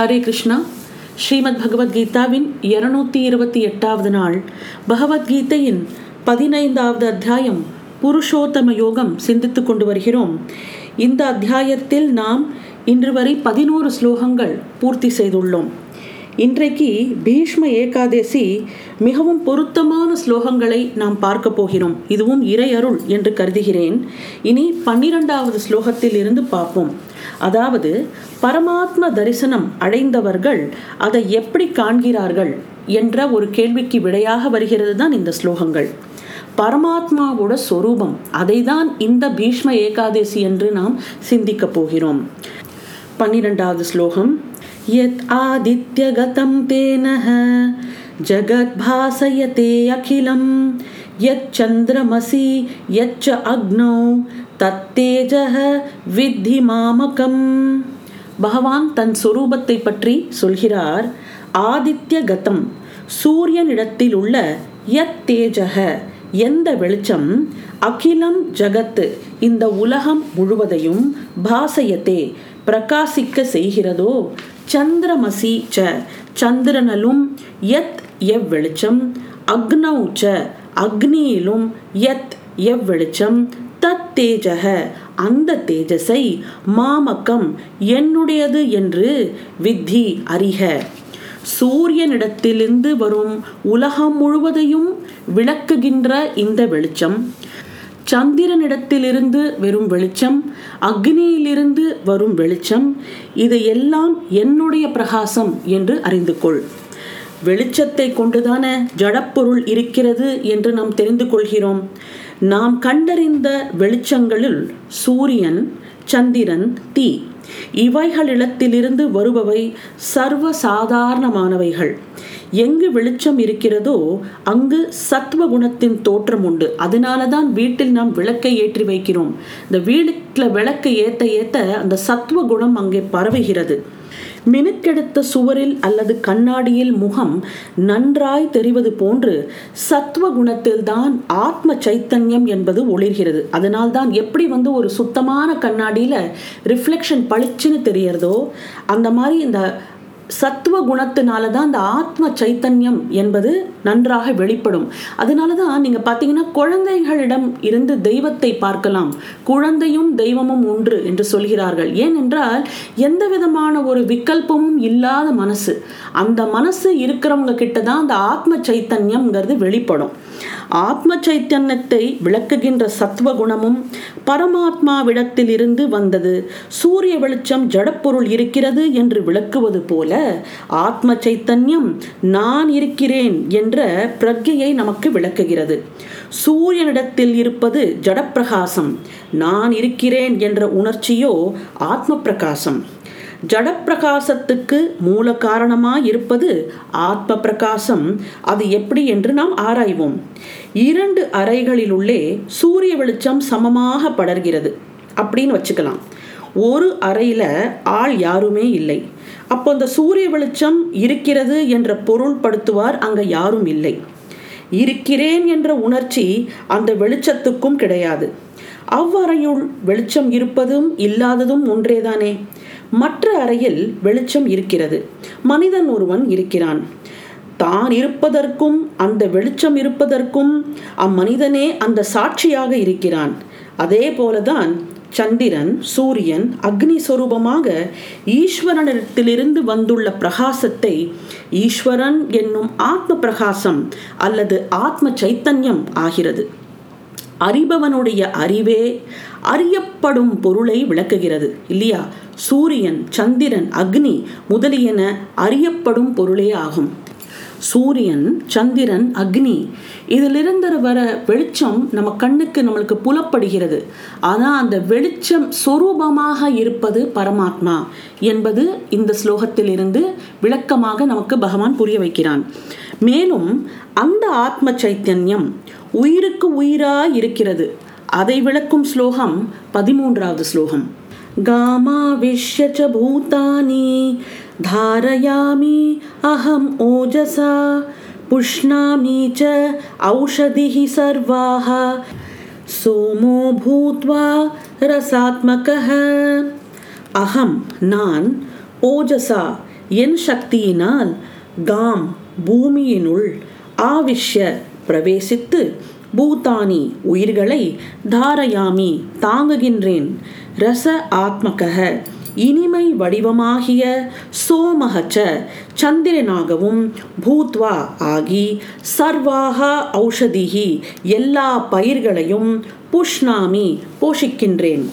ஹரே கிருஷ்ணா. ஸ்ரீமத் பகவத்கீதாவின் இருநூத்தி இருபத்தி எட்டாவது நாள் பகவத்கீதையின் பதினைந்தாவது அத்தியாயம் புருஷோத்தம யோகம் சிந்தித்து கொண்டு வருகிறோம். இந்த அத்தியாயத்தில் நாம் இன்று வரை பதினோரு ஸ்லோகங்கள் பூர்த்தி செய்துள்ளோம். இன்றைக்கு பீஷ்ம ஏகாதேசி மிகவும் பொருத்தமான ஸ்லோகங்களை நாம் பார்க்க போகிறோம். இதுவும் இறையருள் என்று கருதுகிறேன். இனி பன்னிரெண்டாவது ஸ்லோகத்தில் இருந்து பார்ப்போம். அதாவது பரமாத்ம தரிசனம் அடைந்தவர்கள் அதை எப்படி காண்கிறார்கள் என்ற ஒரு கேள்விக்கு விடையாக வருகிறது தான் இந்த ஸ்லோகங்கள். பரமாத்மாவோட சொரூபம் அதை தான் இந்த பீஷ்ம ஏகாதேசி என்று நாம் சிந்திக்க போகிறோம். பன்னிரெண்டாவது ஸ்லோகம். यत् आदित्यगतं तेनः जगद्भासयते अखिलं यच्चन्द्रमसि यच्च अग्नौ தத்தேஜக வித்தி மாமகம் பகவான் தன் சொரூபத்தை பற்றி சொல்கிறார் ஆதித்ய கதம் சூரியனிடத்தில் உள்ள யத் தேஜக எந்த வெளிச்சம் அகிலம் ஜகத்து இந்த உலகம் முழுவதையும் பாசயத்தே பிரகாசிக்க செய்கிறதோ சந்திரமசி ச சந்திரனலும் யத் எவ்வெளிச்சம் அக்னௌ ச அக்னியிலும் யத் எவ்வெளிச்சம் தத் தேஜக அந்த தேஜஸை மாமக்கம் என்னுடையது என்று வித்தி அறிக. சூரியனிடத்திலிருந்து வரும் உலகம் முழுவதையும் விளக்குகின்ற இந்த வெளிச்சம் சந்திரனிடத்திலிருந்து வெறும் வெளிச்சம் அக்னியிலிருந்து வரும் வெளிச்சம் இது எல்லாம் என்னுடைய பிரகாசம் என்று அறிந்து கொள் வெளிச்சத்தை கொண்டுதான ஜடப்பொருள் இருக்கிறது என்று நாம் தெரிந்து கொள்கிறோம். நாம் கண்டறிந்த வெளிச்சங்களில் சூரியன் சந்திரன் தீ இவைகளிடத்திலிருந்து வருபவை சர்வ சாதாரணமானவைகள் எங்கு வெளிச்சம் இருக்கிறதோ அங்கு சத்துவ குணத்தின் தோற்றம் உண்டு. அதனால தான் வீட்டில் நாம் விளக்கை ஏற்றி வைக்கிறோம். இந்த வீட்டில் விளக்கை ஏத்த ஏத்த அந்த சத்துவ குணம் அங்கே பரவுகிறது. மினுக்கெடுத்த சுவரில் அல்லது கண்ணாடியில் முகம் நன்றாய் தெரிவது போன்று சத்துவ குணத்தில் தான் ஆத்ம சைத்தன்யம் என்பது ஒளிர்கிறது. அதனால் தான் எப்படி வந்து ஒரு சுத்தமான கண்ணாடியில் ரிஃப்ளெக்ஷன் பளிச்சுன்னு தெரியறதோ அந்த மாதிரி இந்த சத்துவ குணத்தினால தான் அந்த ஆத்ம சைத்தன்யம் என்பது நன்றாக வெளிப்படும். அதனால தான் நீங்கள் பார்த்தீங்கன்னா குழந்தைகளிடம் இருந்து தெய்வத்தை பார்க்கலாம். குழந்தையும் தெய்வமும் ஒன்று என்று சொல்கிறார்கள். ஏனென்றால் எந்த விதமான ஒரு விக்கல்பமும் இல்லாத மனசு. அந்த மனசு இருக்கிறவங்க கிட்ட தான் அந்த ஆத்ம சைத்தன்யம்ங்கிறது வெளிப்படும். ஆத்ம சைத்தன்யத்தை விளக்குகின்ற சத்துவ குணமும் பரமாத்மாவிடத்தில் இருந்து வந்தது. சூரிய வெளிச்சம் ஜடப்பொருள் இருக்கிறது என்று விளக்குவது போல ஆத்ம சைத்தன்யம் நான் இருக்கிறேன் என்ற பிரக்ஞையை நமக்கு விளக்குகிறது. சூரியனிடத்தில் இருப்பது ஜடப்பிரகாசம் நான் இருக்கிறேன் என்ற உணர்ச்சியோ ஆத்ம பிரகாசம் ஜடப்பிரகாசத்துக்கு மூல காரணமாக இருப்பது ஆத்ம பிரகாசம் அது எப்படி என்று நாம் ஆராய்வோம். இரண்டு அறைகளிலுள்ளே சூரிய வெளிச்சம் சமமாக படர்கிறது. அப்படின்னு வச்சுக்கலாம். ஒரு அறையில் ஆள் யாருமே இல்லை. அப்போ அந்த சூரிய வெளிச்சம் இருக்கிறது என்ற பொருள்படுத்துவார் அங்கே யாரும் இல்லை. இருக்கிறேன் என்ற உணர்ச்சி அந்த வெளிச்சத்துக்கும் கிடையாது. அவ்வறையுள் வெளிச்சம் இருப்பதும் இல்லாததும் ஒன்றேதானே? மற்ற அறையில் வெளிச்சம் இருக்கிறது. மனிதன் ஒருவன் இருக்கிறான். தான் இருப்பதற்கும் அந்த வெளிச்சம் இருப்பதற்கும் அம்மனிதனே அந்த சாட்சியாக இருக்கிறான். அதே போலதான் சந்திரன் சூரியன் அக்னி சொரூபமாக ஈஸ்வரனிடத்திலிருந்து வந்துள்ள பிரகாசத்தை ஈஸ்வரன் என்னும் ஆத்ம பிரகாசம் அல்லது ஆத்ம சைத்தன்யம் ஆகிறது. அறிபவனுடைய அறிவே அறியப்படும் பொருளை விளக்குகிறது இல்லையா? சூரியன் சந்திரன் அக்னி முதலியன அறியப்படும் பொருளே ஆகும். சூரியன் சந்திரன் அக்னி இதிலிருந்து வர வெளிச்சம் நம்ம கண்ணுக்கு நம்மளுக்கு புலப்படுகிறது. ஆனால் அந்த வெளிச்சம் சொரூபமாக இருப்பது பரமாத்மா என்பது இந்த ஸ்லோகத்திலிருந்து விளக்கமாக நமக்கு பகவான் புரிய வைக்கிறான். மேலும் அந்த ஆத்ம சைத்தன்யம் உயிருக்கு உயிராய் இருக்கிறது. அதை விளக்கும் ஸ்லோகம் பதிமூன்றாவது ஸ்லோகம். गामाविश्य च भूतानि धारयामि अहम् ओजसा पुष्णामि च औषधिः सर्वाः सोमो भूत्वा रसात्मकः அகம் நான் ஓஜசா என் சக்தியினால் காம் பூமியினுள் ஆவிஷ்ய பிரவேசித்து பூதானி உயிர்களை தாரயாமி தாங்குகின்றேன் ரச ஆத்மகக இனிமை வடிவமாகிய சோமகச்ச சந்திரனாகவும் பூத்வா ஆகி சர்வாக ஔஷதிகி எல்லா பயிர்களையும் புஷ்ணாமி போஷிக்கின்றேன்.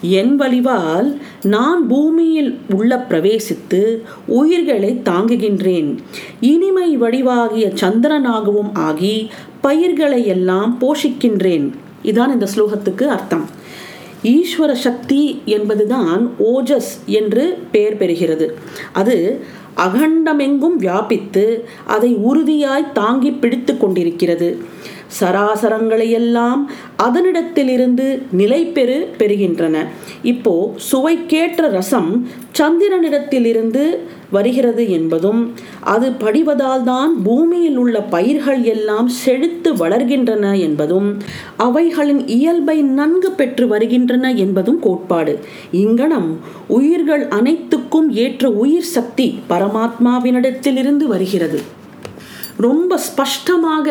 என் வலிவால் நான் பூமியில் உள்ள பிரவேசித்து உயிர்களை தாங்குகின்றேன். இனிமை வடிவாகிய சந்திரனாகவும் ஆகி பயிர்களை எல்லாம் போஷிக்கின்றேன். இதான் இந்த ஸ்லோகத்துக்கு அர்த்தம். ஈஸ்வர சக்தி என்பதுதான் ஓஜஸ் என்று பெயர் பெறுகிறது. அது அகண்டமெங்கும் வியாபித்து அதை உறுதியாய் தாங்கி பிடித்து கொண்டிருக்கிறது. சராசரங்களையெல்லாம் அதனிடத்திலிருந்து நிலை பெறு பெறுகின்றன. இப்போ சுவைக்கேற்ற ரசம் சந்திரனிடத்திலிருந்து வருகிறது என்பதும் அது படிவதால் தான் பூமியில் உள்ள பயிர்கள் எல்லாம் செழித்து வளர்கின்றன என்பதும் அவைகளின் இயல்பை நன்கு பெற்று வருகின்றன என்பதும் கோட்பாடு. இங்கனம் உயிர்கள் அனைத்துக்கும் ஏற்ற உயிர் சக்தி பரமாத்மாவினிடத்திலிருந்து வருகிறது. ரொம்ப ஸ்பஷ்டமாக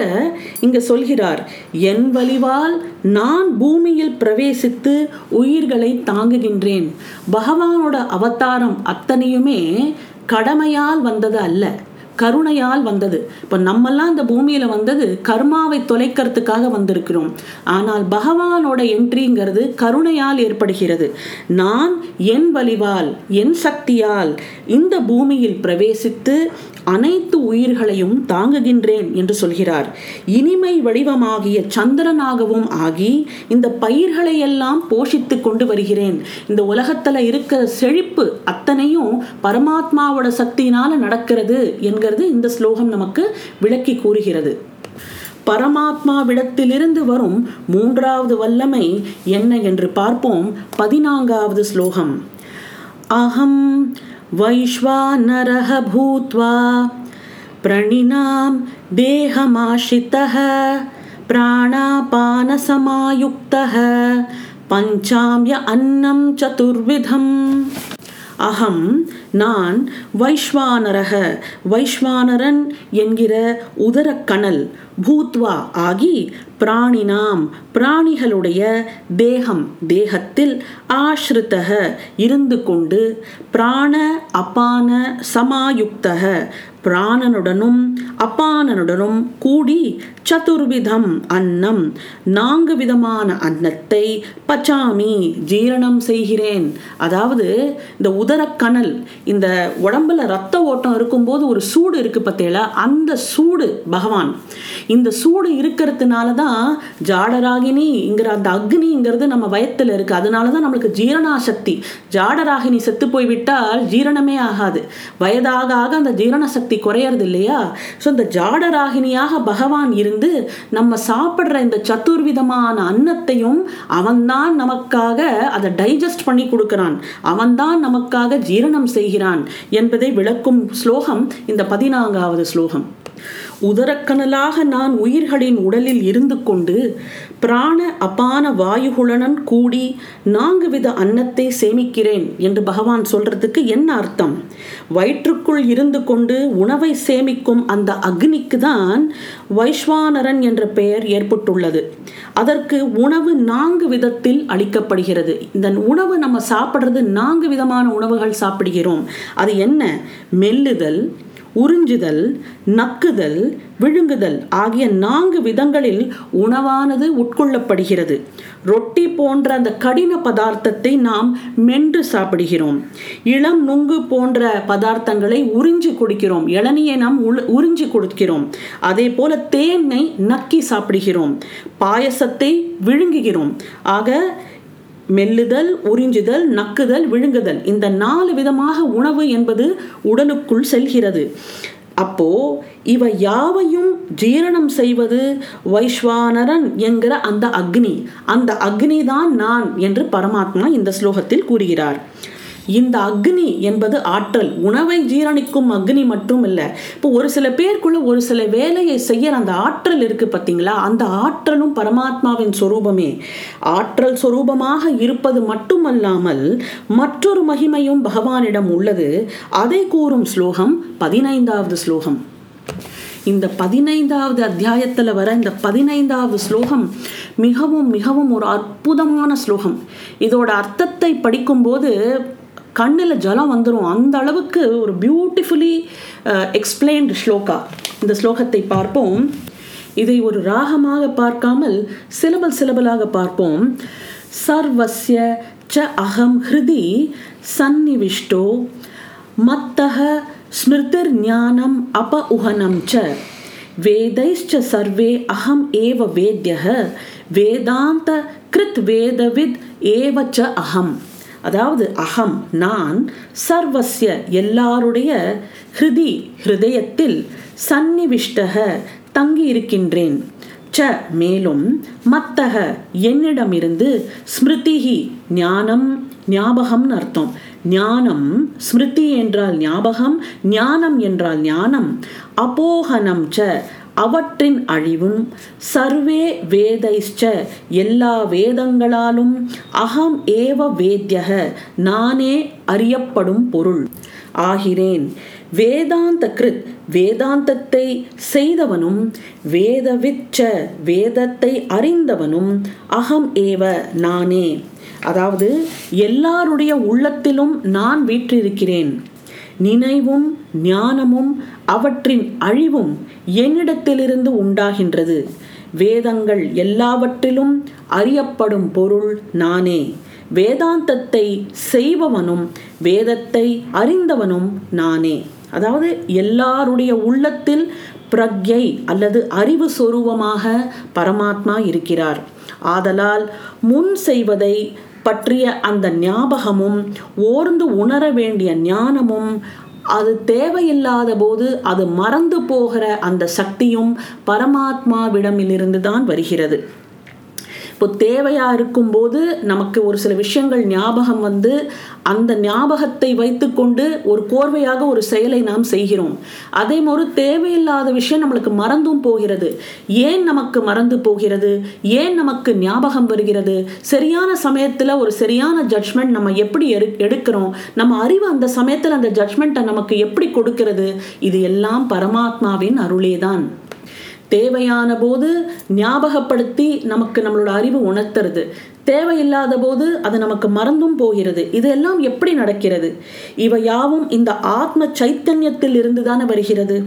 இங்க சொல்கிறார் என் வலிவால் நான் பூமியில் பிரவேசித்து உயிர்களை தாங்குகின்றேன். பகவானோட அவதாரம் அத்தனையுமே கடமையால் வந்தது அல்ல. கருணையால் வந்தது. இப்போ நம்மெல்லாம் இந்த பூமியில் வந்தது கர்மாவை தொலைக்கிறதுக்காக வந்திருக்கிறோம். ஆனால் பகவானோட என்ட்ரிங்கிறது கருணையால் ஏற்படுகிறது. நான் என் வலிவால் என் சக்தியால் இந்த பூமியில் பிரவேசித்து அனைத்து உயிர்களையும் தாங்குகின்றேன் என்று சொல்கிறார். இனிமை வடிவமாகிய சந்திரனாகவும் ஆகி இந்த பயிர்களை எல்லாம் போஷித்து கொண்டு வருகிறேன். இந்த உலகத்துல இருக்கிற செழிப்பு அத்தனையும் பரமாத்மாவோட சக்தியினால நடக்கிறது என்கிறது இந்த ஸ்லோகம் நமக்கு விளக்கி கூறுகிறது பரமாத்மாவிடத்திலிருந்து வரும் மூன்றாவது வல்லமை என்ன என்று பார்ப்போம் பதினான்காவது ஸ்லோகம் அகம் वैश्वानरः भूत्वा प्रणिनां देहमाश्रितः प्राणापानसमायुक्तः पञ्चाम्य अन्नं चतुर्विधम् அகம் நான் வைஸ்வானரக வைஸ்வானரன் என்கிற உதரக்கணல் பூத்வா ஆகி பிராணினாம். பிராணிகளுடைய தேகம் தேகத்தில் ஆஸ்ருத்தக இருந்து கொண்டு பிராண அபான சமாயுக்தக. பிராணனுடனும் அப்பானனுடனும் கூடி சதுர்விதம் அன்னம். நான்கு விதமான அன்னத்தை பச்சாமி ஜீரணம் செய்கிறேன். அதாவது இந்த உதரக்கணல் இந்த உடம்புல ரத்த ஓட்டம் இருக்கும்போது ஒரு சூடு இருக்கு பார்த்தேல அந்த சூடு பகவான். இந்த சூடு இருக்கிறதுனால தான் ஜாடராகினிங்கிற அந்த அக்னிங்கிறது நம்ம வயத்தில் இருக்கு. அதனால தான் நம்மளுக்கு ஜீரணாசக்தி. ஜாடராகினி செத்து போய்விட்டால் ஜீரணமே ஆகாது. வயதாக ஆக அந்த ஜீரண சக்தி குறையறது இல்லையா? ஸோ இந்த ஜாடராகினியாக பகவான் இருந்து நம்ம சாப்பிட்ற இந்த சத்துர்விதமான அன்னத்தையும் அவன்தான் நமக்காக அதை டைஜஸ்ட் பண்ணி கொடுக்கிறான். அவன்தான் நமக்காக ஜீரணம் செய்கிறான். என்பதை விளக்கும் ஸ்லோகம் இந்த பதினான்காவது ஸ்லோகம். உதரக்கனலாக நான் உயிர்களின் உடலில் இருந்து கொண்டு பிராண அபான வாயுகுலனன் கூடி நான்கு வித அன்னத்தை சேமிக்கிறேன் என்று பகவான் சொல்றதுக்கு என்ன அர்த்தம்? வயிற்றுக்குள் இருந்து கொண்டு உணவை சேமிக்கும் அந்த அக்னிக்கு தான் வைஸ்வானரன் என்ற பெயர் ஏற்பட்டுள்ளது. அதற்கு உணவு நான்கு விதத்தில் அளிக்கப்படுகிறது. இந்த உணவு நம்ம சாப்பிட்றது நான்கு விதமான உணவுகள் சாப்பிடுகிறோம். அது என்ன? மெல்லுதல் உறிஞ்சுதல் நக்குதல் விழுங்குதல் ஆகிய நான்கு விதங்களில் உணவானது உட்கொள்ளப்படுகிறது. ரொட்டி போன்ற அந்த கடின பதார்த்தத்தை நாம் மென்று சாப்பிடுகிறோம். இளம் நுங்கு போன்ற பதார்த்தங்களை உறிஞ்சி குடிக்கிறோம். இளநியை நாம் உறிஞ்சி கொடுக்கிறோம். அதே போல தேனை நக்கி சாப்பிடுகிறோம். பாயசத்தை விழுங்குகிறோம். ஆக மெல்லுதல் உறிஞ்சுதல் நக்குதல் விழுங்குதல். இந்த நாலு விதமாக உணவு என்பது உடலுக்குள் செல்கிறது. அப்போ இவை யாவையும் ஜீரணம் செய்வது வைஸ்வானரன் என்கிற அந்த அக்னி. அந்த அக்னி தான் நான் என்று பரமாத்மா இந்த ஸ்லோகத்தில் கூறுகிறார். இந்த அக்னி என்பது ஆற்றல். உணவை ஜீரணிக்கும் அக்னி மட்டும் இல்லை இப்போ ஒரு சில பேருக்குள்ள ஒரு சில வேலையை செய்ய அந்த ஆற்றல் இருக்கு பார்த்தீங்களா அந்த ஆற்றலும் பரமாத்மாவின் சொரூபமே. ஆற்றல் சொரூபமாக இருப்பது மட்டுமல்லாமல் மற்றொரு மகிமையும் பகவானிடம் உள்ளது. அதை கூறும் ஸ்லோகம் பதினைந்தாவது ஸ்லோகம். இந்த பதினைந்தாவது அத்தியாயத்தில் வர இந்த பதினைந்தாவது ஸ்லோகம் மிகவும் மிகவும் ஒரு அற்புதமான ஸ்லோகம். இதோட அர்த்தத்தை படிக்கும்போது கண்ணில் ஜலம் வந்துடும் அந்த அளவுக்கு ஒரு பியூட்டிஃபுல்லி எக்ஸ்பிளைன்டு ஸ்லோகா. இந்த ஸ்லோகத்தை பார்ப்போம். இதை ஒரு ராகமாக பார்க்காமல் சிலபல் சிலபலாக பார்ப்போம். சர்வசிய ச அகம் ஹிருதி சந்நிவிஷ்டோ மத்தக ஸ்மிருதிர் ஞானம் அப உகனம் ச. வேதைश्च சர்வே அகம் ஏவ வேத்யக வேதாந்த கிருத் வேதவித் ஏவ ச அகம். அதாவது அகம் நான் சர்வசிய எல்லாருடைய ஹிருதி ஹிருதயத்தில் சந்நிவிஷ்டக தங்கி இருக்கின்றேன் ச மேலும் மத்தக என்னிடமிருந்து ஸ்மிருதிஹி ஞானம் ஞாபகம்னு அர்த்தம். ஞானம் ஸ்மிருதி என்றால் ஞாபகம் ஞானம் என்றால் ஞானம். அபோகனம் ச அவற்றின் அழிவும் சர்வே வேதைஷ்ச எல்லா வேதங்களாலும் அகம் ஏவ வேத்யக நானே அறியப்படும் பொருள். ஆகிறேன் வேதாந்த கிருத் வேதாந்தத்தை செய்தவனும் வேதவிச்ச வேதத்தை அறிந்தவனும் அகம் ஏவ நானே. அதாவது எல்லாருடைய உள்ளத்திலும் நான் வீற்றிருக்கிறேன். நினைவும் ஞானமும் அவற்றின் அழிவும் என்னிடத்திலிருந்து உண்டாகின்றது. வேதங்கள் எல்லாவற்றிலும் அறியப்படும் பொருள் நானே. வேதாந்தத்தை செய்பவனும் வேதத்தை அறிந்தவனும் நானே. அதாவது எல்லாருடைய உள்ளத்தில் பிரக்யை அல்லது அறிவு சொரூபமாக பரமாத்மா இருக்கிறார். ஆதலால் முன் செய்வதை பற்றிய அந்த ஞாபகமும் ஓர்ந்து உணர வேண்டிய ஞானமும் அது தேவையில்லாத போது அது மறந்து போகிற அந்த சக்தியும் பரமாத்மாவிடமிலிருந்து தான் வருகிறது. இப்போ தேவையாக இருக்கும்போது நமக்கு ஒரு சில விஷயங்கள் ஞாபகம் வந்து அந்த ஞாபகத்தை வைத்துக்கொண்டு ஒரு கோர்வையாக ஒரு செயலை நாம் செய்கிறோம். அதே மாதிரி தேவையில்லாத விஷயம் நம்மளுக்கு மறந்தும் போகிறது. ஏன் நமக்கு மறந்து போகிறது? ஏன் நமக்கு ஞாபகம் வருகிறது? சரியான சமயத்தில் ஒரு சரியான ஜட்மெண்ட் நம்ம எப்படி எடு எடுக்கிறோம்? நம்ம அறிவு அந்த சமயத்தில் அந்த ஜட்மெண்ட்டை நமக்கு எப்படி கொடுக்கிறது? இது எல்லாம் பரமாத்மாவின் அருளே தான் தேவையான போது ஞாபகப்படுத்தி நமக்கு நம்மளோட அறிவு உணர்த்துறது. தேவையில்லாத போது அது நமக்கு மறந்தும் போகிறது. இதெல்லாம் எப்படி நடக்கிறது? இவை யாவும் இந்த ஆத்ம சைத்தன்யத்தில் இருந்து தானே வருகிறது.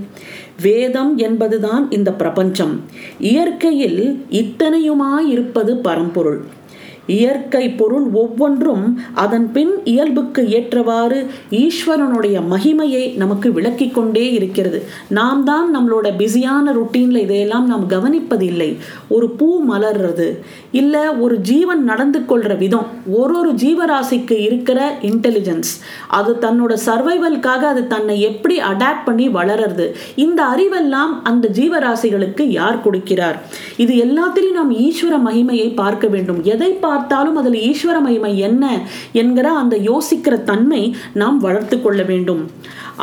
வேதம் என்பதுதான் இந்த பிரபஞ்சம். இயற்கையில் இத்தனையுமாய் இருப்பது பரம்பொருள். இயற்கை பொருள் ஒவ்வொன்றும் அதன் பின் இயல்புக்கு ஏற்றவாறு ஈஸ்வரனுடைய மகிமையை நமக்கு விளக்கி கொண்டே இருக்கிறது. நாம் தான் நம்மளோட பிஸியான ருட்டீனில் இதையெல்லாம் நாம் கவனிப்பதில்லை. ஒரு பூ மலர்றது இல்லை ஒரு ஜீவன் நடந்து கொள்கிற விதம் ஒரு ஒரு ஜீவராசிக்கு இருக்கிற இன்டெலிஜென்ஸ் அது தன்னோட சர்வைவல்காக அது தன்னை எப்படி அடாப்ட் பண்ணி வளர்றது? இந்த அறிவெல்லாம் அந்த ஜீவராசிகளுக்கு யார் கொடுக்கிறார்? இது எல்லாத்திலையும் நாம் ஈஸ்வர மகிமையை பார்க்க வேண்டும். எதை பார்த்தாலும் அதில் ஈஸ்வர மகிமை என்ன என்கிற அந்த யோசிக்கிற தன்மை நாம் வளர்த்து கொள்ள வேண்டும்.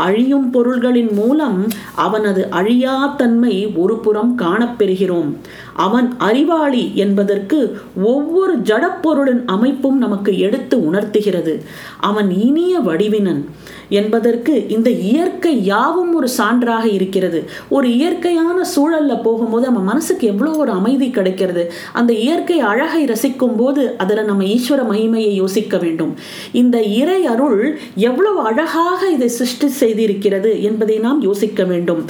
அழியும் பொருள்களின் மூலம் அவனது அழியா தன்மை ஒரு புறம் காணப்பெறுகிறோம். அவன் அறிவாளி என்பதற்கு ஒவ்வொரு ஜடப்பொருளின் அமைப்பும் நமக்கு எடுத்து உணர்த்துகிறது. அவன் இனிய வடிவினன் என்பதற்கு இந்த இயற்கை யாவும் ஒரு சான்றாக இருக்கிறது. ஒரு இயற்கையான சூழல்ல போகும்போது நம்ம மனசுக்கு எவ்வளோ ஒரு அமைதி கிடைக்கிறது. அந்த இயற்கை அழகை ரசிக்கும் போது அதில் நம்ம ஈஸ்வர மகிமையை யோசிக்க வேண்டும். இந்த இறை அருள் எவ்வளவு அழகாக இதை சிருஷ்டி செய்திருக்கிறது என்பதை நாம் யோசிக்க வேண்டும்.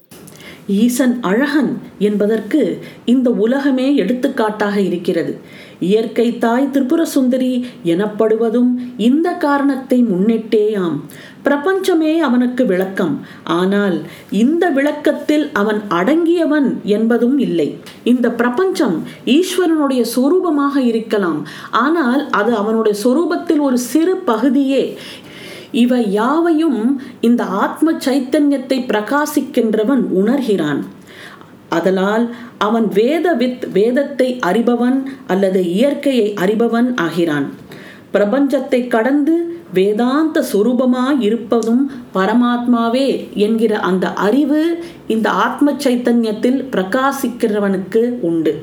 ஈசன் அழகன் என்பதற்கு இந்த உலகமே எடுத்துக்காட்டாக இருக்கிறது. இயற்கை தாய் திரிபுர சுந்தரி எனப்படுவதும் இந்த காரணத்தை முன்னிட்டேயாம் பிரபஞ்சமே அவனுக்கு விளக்கம். ஆனால் இந்த விளக்கத்தில் அவன் அடங்கியவன் என்பதும் இல்லை. இந்த பிரபஞ்சம் ஈஸ்வரனுடைய சொரூபமாக இருக்கலாம். ஆனால் அது அவனுடைய சொரூபத்தில் ஒரு சிறு பகுதியே இவை யாவையும் இந்த ஆத்ம சைத்தன்யத்தை பிரகாசிக்கின்றவன் உணர்கிறான். அதனால் அவன் வேத வித் வேதத்தை அறிபவன் அல்லது இயற்கையை அறிபவன் ஆகிறான். பிரபஞ்சத்தை கடந்து வேதாந்த சுரூபமாய் இருப்பதும் பரமாத்மாவே என்கிற அந்த அறிவு இந்த ஆத்ம சைத்தன்யத்தில் பிரகாசிக்கிறவனுக்கு உண்டு.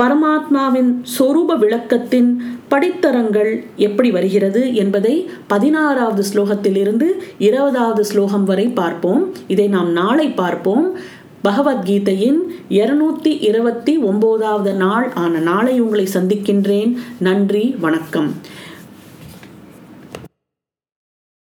பரமாத்மாவின் சொரூப விளக்கத்தின் படித்தரங்கள் எப்படி வருகிறது என்பதை பதினாறாவது ஸ்லோகத்திலிருந்து இருபதாவது ஸ்லோகம் வரை பார்ப்போம். இதை நாம் நாளை பார்ப்போம். பகவத்கீதையின் இருநூத்தி இருபத்தி ஒன்பதாவது நாள் ஆன நாளை உங்களை சந்திக்கின்றேன். நன்றி வணக்கம்.